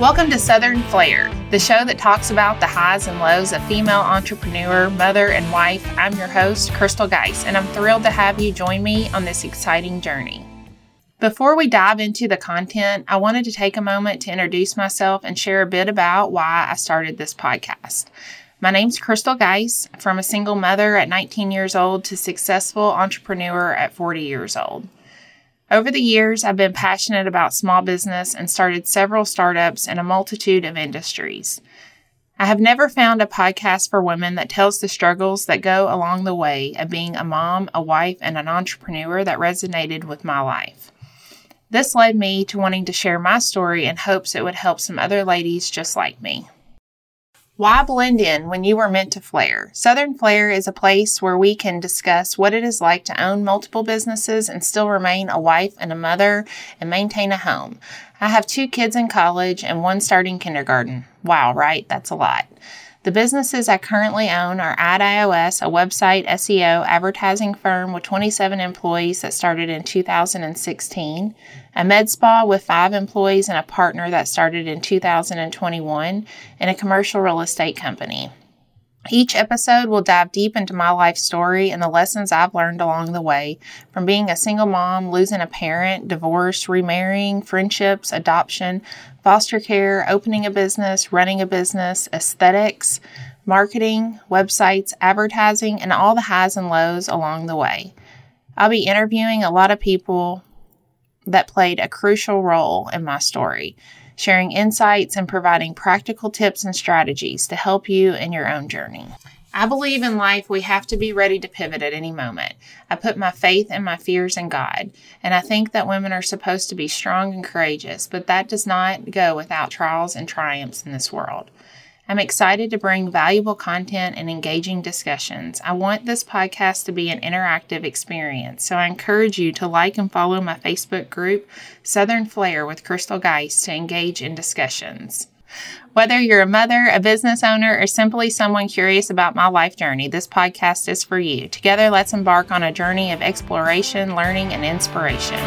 Welcome to Southern Flare, the show that talks about the highs and lows of female entrepreneur, mother, and wife. I'm your host, Crystal Geis, and I'm thrilled to have you join me on this exciting journey. Before we dive into the content, I wanted to take a moment to introduce myself and share a bit about why I started this podcast. My name's Crystal Geis, from a single mother at 19 years old to successful entrepreneur at 40 years old. Over the years, I've been passionate about small business and started several startups in a multitude of industries. I have never found a podcast for women that tells the struggles that go along the way of being a mom, a wife, and an entrepreneur that resonated with my life. This led me to wanting to share my story in hopes it would help some other ladies just like me. Why blend in when you were meant to flare? Southern Flare is a place where we can discuss what it is like to own multiple businesses and still remain a wife and a mother and maintain a home. I have two kids in college and one starting kindergarten. Wow, right? That's a lot. The businesses I currently own are AdIOS, a website SEO advertising firm with 27 employees that started in 2016, a med spa with five employees and a partner that started in 2021, and a commercial real estate company. Each episode will dive deep into my life story and the lessons I've learned along the way from being a single mom, losing a parent, divorce, remarrying, friendships, adoption, foster care, opening a business, running a business, aesthetics, marketing, websites, advertising, and all the highs and lows along the way. I'll be interviewing a lot of people that played a crucial role in my story sharing insights and providing practical tips and strategies to help you in your own journey. I believe in life we have to be ready to pivot at any moment. I put my faith and my fears in God, and I think that women are supposed to be strong and courageous, but that does not go without trials and triumphs in this world. I'm excited to bring valuable content and engaging discussions. I want this podcast to be an interactive experience, so I encourage you to like and follow my Facebook group, Southern Flare with Crystal Geist, to engage in discussions. Whether you're a mother, a business owner, or simply someone curious about my life journey, this podcast is for you. Together, let's embark on a journey of exploration, learning, and inspiration.